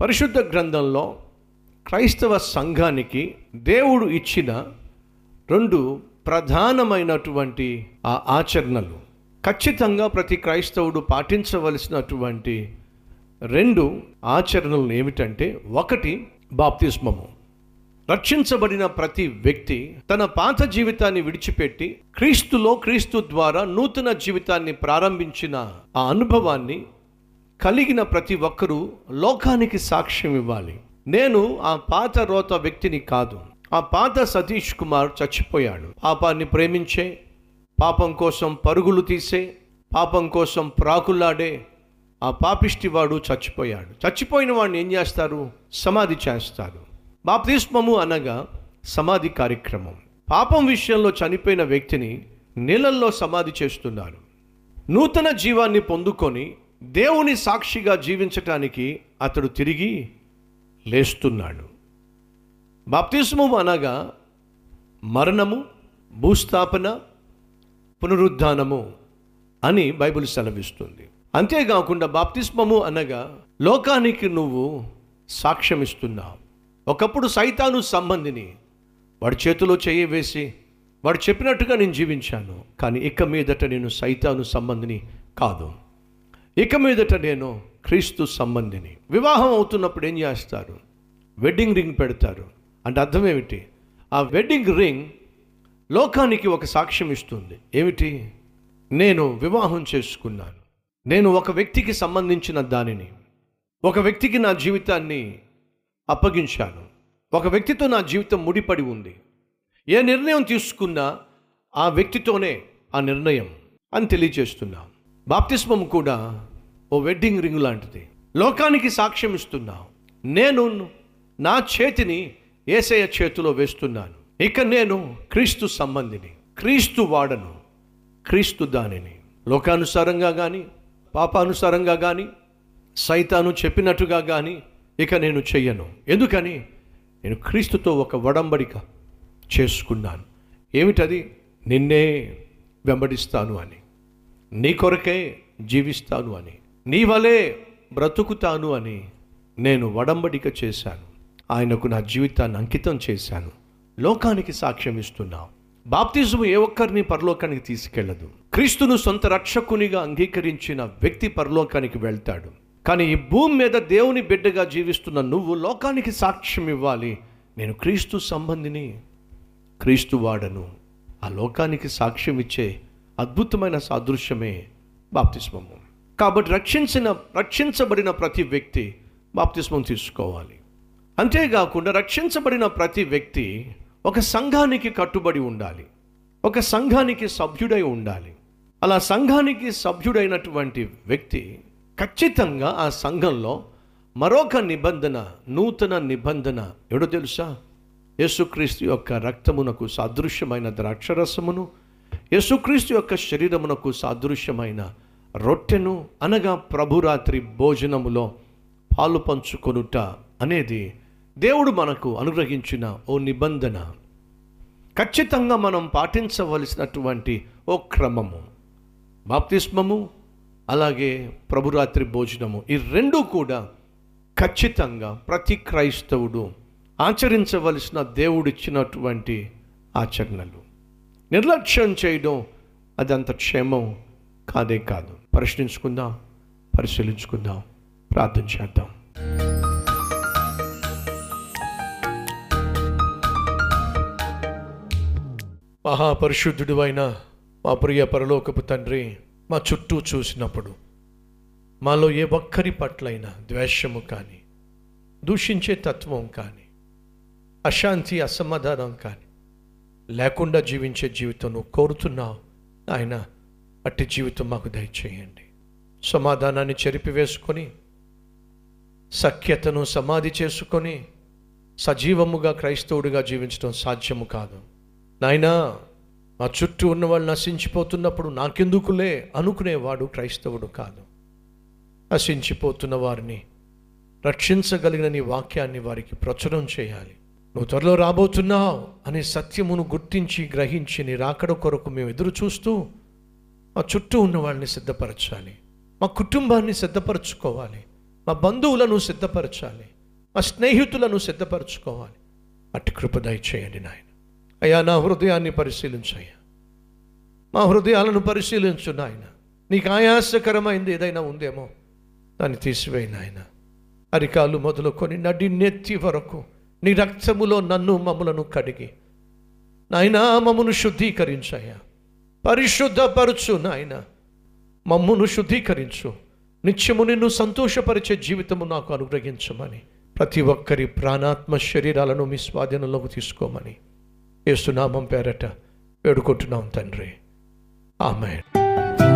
పరిశుద్ధ గ్రంథంలో క్రైస్తవ సంఘానికి దేవుడు ఇచ్చిన రెండు ప్రధానమైనటువంటి ఆ ఆచరణలు. ఖచ్చితంగా ప్రతి క్రైస్తవుడు పాటించవలసినటువంటి రెండు ఆచరణలు ఏమిటంటే ఒకటి బాప్తిస్మము. రక్షించబడిన ప్రతి వ్యక్తి తన పాత జీవితాన్ని విడిచిపెట్టి క్రీస్తులో క్రీస్తు ద్వారా నూతన జీవితాన్ని ప్రారంభించిన ఆ అనుభవాన్ని కలిగిన ప్రతి ఒక్కరూ లోకానికి సాక్ష్యం ఇవ్వాలి. నేను ఆ పాత రోత వ్యక్తిని కాదు. ఆ పాత సతీష్ కుమార్ చచ్చిపోయాడు. పాపాన్ని ప్రేమించే పాపం కోసం పరుగులు తీసే పాపం కోసం ప్రాకులాడే ఆ పాపిష్టివాడు చచ్చిపోయాడు. చచ్చిపోయిన వాడిని ఏం చేస్తారు? సమాధి చేస్తారు. బాప్తిస్మము అనగా సమాధి కార్యక్రమం. పాపం విషయంలో చనిపోయిన వ్యక్తిని నీళ్ళల్లో సమాధి చేస్తున్నారు. నూతన జీవాన్ని పొందుకొని దేవుని సాక్షిగా జీవించటానికి అతడు తిరిగి లేస్తున్నాడు. బాప్తిస్మము అనగా మరణము భూస్థాపన పునరుద్ధానము అని బైబిల్ సెలవిస్తుంది. అంతేకాకుండా బాప్తిస్మము అనగా లోకానికి నువ్వు సాక్ష్యం ఇస్తున్నావు ఒకప్పుడు సైతాను సంబంధిని వాడి చేతిలో చేయి వేసి వాడు చెప్పినట్టుగా నేను జీవించాను కానీ ఇక మీదట నేను సైతాను సంబంధిని కాదు. ఇక మీదట నేను క్రీస్తు సంబంధిని. వివాహం అవుతున్నప్పుడు ఏం చేస్తారు? వెడ్డింగ్ రింగ్ పెడతారు. అంటే అర్థం ఏమిటి? ఆ వెడ్డింగ్ రింగ్ లోకానికి ఒక సాక్ష్యం ఇస్తుంది. ఏమిటి? నేను వివాహం చేసుకున్నాను. నేను ఒక వ్యక్తికి సంబంధించిన దానిని ఒక వ్యక్తికి నా జీవితాన్ని అప్పగించాను. ఒక వ్యక్తితో నా జీవితం ముడిపడి ఉంది. ఏ నిర్ణయం తీసుకున్నా ఆ వ్యక్తితోనే ఆ నిర్ణయం అని తెలియజేస్తున్నాను బాప్తిస్మం కూడా ఓ వెడ్డింగ్ రింగ్ లాంటిది. లోకానికి సాక్ష్యం ఇస్తున్నావు. నేను నా చేతిని ఏసయ్య చేతిలో వేస్తున్నాను. ఇక నేను క్రీస్తు సంబంధిని క్రీస్తు వాడను క్రీస్తు దానిని. లోకానుసారంగా కానీ పాపానుసారంగా కానీ సైతాను చెప్పినట్టుగా కానీ ఇక నేను చెయ్యను. ఎందుకని? నేను క్రీస్తుతో ఒక వడంబడిక చేసుకున్నాను. ఏమిటది? నిన్నే వెంబడిస్తాను అని. నీ కొరకే జీవిస్తాను అని నీ వలే బ్రతుకుతాను అని నేను వడంబడిక చేశాను. ఆయనకు నా జీవితాన్ని అంకితం చేశాను. లోకానికి సాక్ష్యం ఇస్తున్నావు. బాప్తిజం ఏ ఒక్కరిని పరలోకానికి తీసుకెళ్ళదు. క్రీస్తును సొంత రక్షకునిగా అంగీకరించిన వ్యక్తి పరలోకానికి వెళ్తాడు. కానీ ఈ భూమి మీద దేవుని బిడ్డగా జీవిస్తున్న నువ్వు లోకానికి సాక్ష్యం ఇవ్వాలి. నేను క్రీస్తు సంబంధిని క్రీస్తు వాడను. ఆ లోకానికి సాక్ష్యం ఇచ్చే అద్భుతమైన సాదృశ్యమే బాప్తిస్మము. కాబట్టి రక్షించిన రక్షించబడిన ప్రతి వ్యక్తి బాప్తిస్మం తీసుకోవాలి. అంతేకాకుండా రక్షించబడిన ప్రతి వ్యక్తి ఒక సంఘానికి కట్టుబడి ఉండాలి. ఒక సంఘానికి సభ్యుడై ఉండాలి. అలా సంఘానికి సభ్యుడైనటువంటి వ్యక్తి ఖచ్చితంగా ఆ సంఘంలో మరొక నిబంధన నూతన నిబంధన ఎవడో తెలుసా? యేసుక్రీస్తు యొక్క రక్తమునకు సాదృశ్యమైన ద్రాక్షరసమును యేసుక్రీస్తు యొక్క శరీరమునకు సాదృశ్యమైన రొట్టెను అనగా ప్రభురాత్రి భోజనములో పాలు పంచుకొనుట అనేది దేవుడు మనకు అనుగ్రహించిన ఓ నిబంధన. ఖచ్చితంగా మనం పాటించవలసినటువంటి ఓ క్రమము. బాప్తిస్మము అలాగే ప్రభురాత్రి భోజనము ఈ రెండు కూడా ఖచ్చితంగా ప్రతి క్రైస్తవుడు ఆచరించవలసిన దేవుడిచ్చినటువంటి ఆచరణలు. నిర్లక్ష్యం చేయడం అదంత క్షేమం కాదే కాదు. ప్రశ్నించుకుందాం పరిశీలించుకుందాం ప్రార్థన చేద్దాం. మహాపరిశుద్ధుడు అయిన మా ప్రియ పరలోకపు తండ్రి మా చుట్టూ చూసినప్పుడు మాలో ఏ ఒక్కరి పట్లైనా ద్వేషము కానీ దూషించే తత్వం కానీ అశాంతి అసమాధానం కానీ లేకుండా జీవించే జీవితం నువ్వు కోరుతున్నావు. ఆయన అట్టి జీవితం మాకు దయచేయండి. సమాధానాన్ని చెరిపివేసుకొని సఖ్యతను సమాధి చేసుకొని సజీవముగా క్రైస్తవుడిగా జీవించడం సాధ్యము కాదు. నాయనా మా చుట్టూ ఉన్న వాళ్ళు నశించిపోతున్నప్పుడు నాకెందుకులే అనుకునేవాడు క్రైస్తవుడు కాదు. నశించిపోతున్న వారిని రక్షించగలిగిన నీ వాక్యాన్ని వారికి ప్రచురం చేయాలి. నువ్వు త్వరలో రాబోతున్నావు అనే సత్యమును గుర్తించి గ్రహించి నీ రాకడ కొరకు మేము ఎదురు చూస్తూ మా చుట్టూ ఉన్న వాళ్ళని సిద్ధపరచాలి. మా కుటుంబాన్ని సిద్ధపరచుకోవాలి. మా బంధువులను సిద్ధపరచాలి. మా స్నేహితులను సిద్ధపరచుకోవాలి. అట్టి కృపదయ చేయండి నాయన. అయ్యా నా హృదయాన్ని పరిశీలించయ్యా మా హృదయాలను పరిశీలించు నాయన. నీకు ఆయాసకరమైంది ఏదైనా ఉందేమో దాన్ని తీసివేయి నాయన. అరికాలు మొదలుకొని నడి నెత్తి వరకు నీ రక్తములో నన్ను మమ్మలను కడిగి. నాయనా మమ్మను శుద్ధీకరించయ్యా. పరిశుద్ధపరచు నాయన మమ్మును శుద్ధీకరించు. నిత్యము నిన్ను సంతోషపరిచే జీవితము నాకు అనుగ్రహించమని ప్రతి ఒక్కరి ప్రాణాత్మ శరీరాలను మీ స్వాధీనంలోకి తీసుకోమని ఏసునామం పేరట వేడుకుంటున్నాం తండ్రి. ఆమె